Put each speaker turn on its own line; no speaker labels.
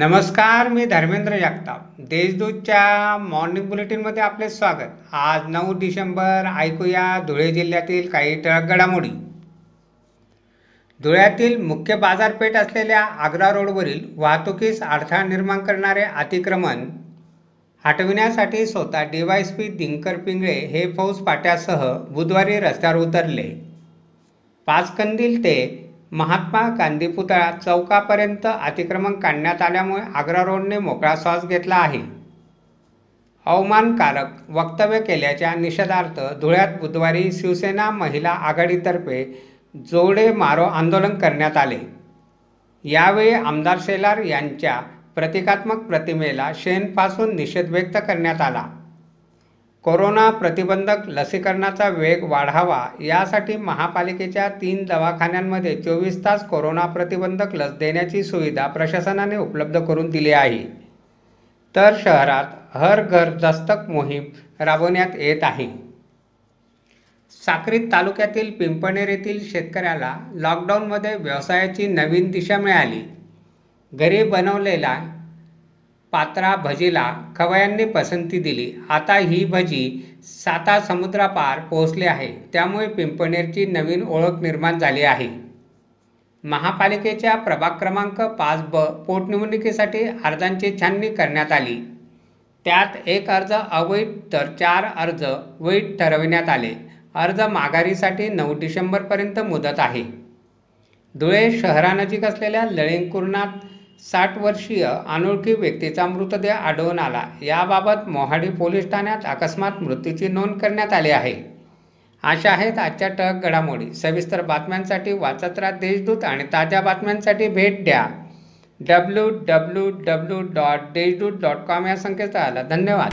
नमस्कार मी धर्मेंद्र जगताप. देशदूतच्या मॉर्निंग बुलेटिनमध्ये आपले स्वागत. आज नऊ डिसेंबर ऐकूया धुळे जिल्ह्यातील काही ठळक घडामोडी. धुळ्यातील मुख्य बाजारपेठ असलेल्या आग्रा रोडवरील वाहतुकीस अडथळा निर्माण करणारे अतिक्रमण हटविण्यासाठी स्वतः डीवायसपी दिंकर पिंगळे हे फौज पाट्यासह बुधवारी रस्त्यावर उतरले. पाचकंदील ते महात्मा गांधी पुतळा चौकापर्यंत अतिक्रमण काढण्यात आल्यामुळे आग्रा रोडने मोकळा श्वास घेतला आहे. अवमानकारक वक्तव्य केल्याच्या निषेधार्थ धुळ्यात बुधवारी शिवसेना महिला आघाडीतर्फे जोडे मारो आंदोलन करण्यात आले. यावेळी आमदार शेलार यांच्या प्रतिकात्मक प्रतिमेला शेणपासून निषेध व्यक्त करण्यात आला. कोरोना प्रतिबंधक लसीकरणाचा वेग वाढावा यासाठी महापालिकेच्या तीन दवाखान्यांमध्ये चोवीस तास कोरोना प्रतिबंधक लस देण्याची सुविधा प्रशासनाने उपलब्ध करून दिली आहे. तर शहरात हर घर दस्तक मोहीम राबवण्यात येत आहे. साक्रीत तालुक्यातील पिंपणेर येथील शेतकऱ्याला लॉकडाऊनमध्ये व्यवसायाची नवीन दिशा मिळाली. घरी बनवलेला पात्रा भजीला खवयांनी पसंती दिली. आता ही भजी साता समुद्रापार पोहोचली आहे. त्यामुळे पिंपणेरची नवीन ओळख निर्माण झाली आहे. महापालिकेच्या प्रभाग क्रमांक पाच ब पोटनिवडणुकीसाठी अर्जांची छाननी करण्यात आली. त्यात एक अर्ज अवैध तर चार अर्ज वैध ठरविण्यात आले. अर्ज माघारीसाठी नऊ डिसेंबरपर्यंत मुदत आहे. धुळे शहरानजीक असलेल्या लळिंगकुर्णात साठ वर्षीय अनोळखी व्यक्तीचा मृतदेह आढळून आला. याबाबत मोहाडी पोलीस ठाण्यात अकस्मात मृत्यूची नोंद करण्यात आली आहे. अशा आहेत आजच्या टक घडामोडी. सविस्तर बातम्यांसाठी वाचत राहा देशदूत आणि ताज्या बातम्यांसाठी भेट द्या. W W W dot Deshdoot dot com या संकेतस्थळाला धन्यवाद.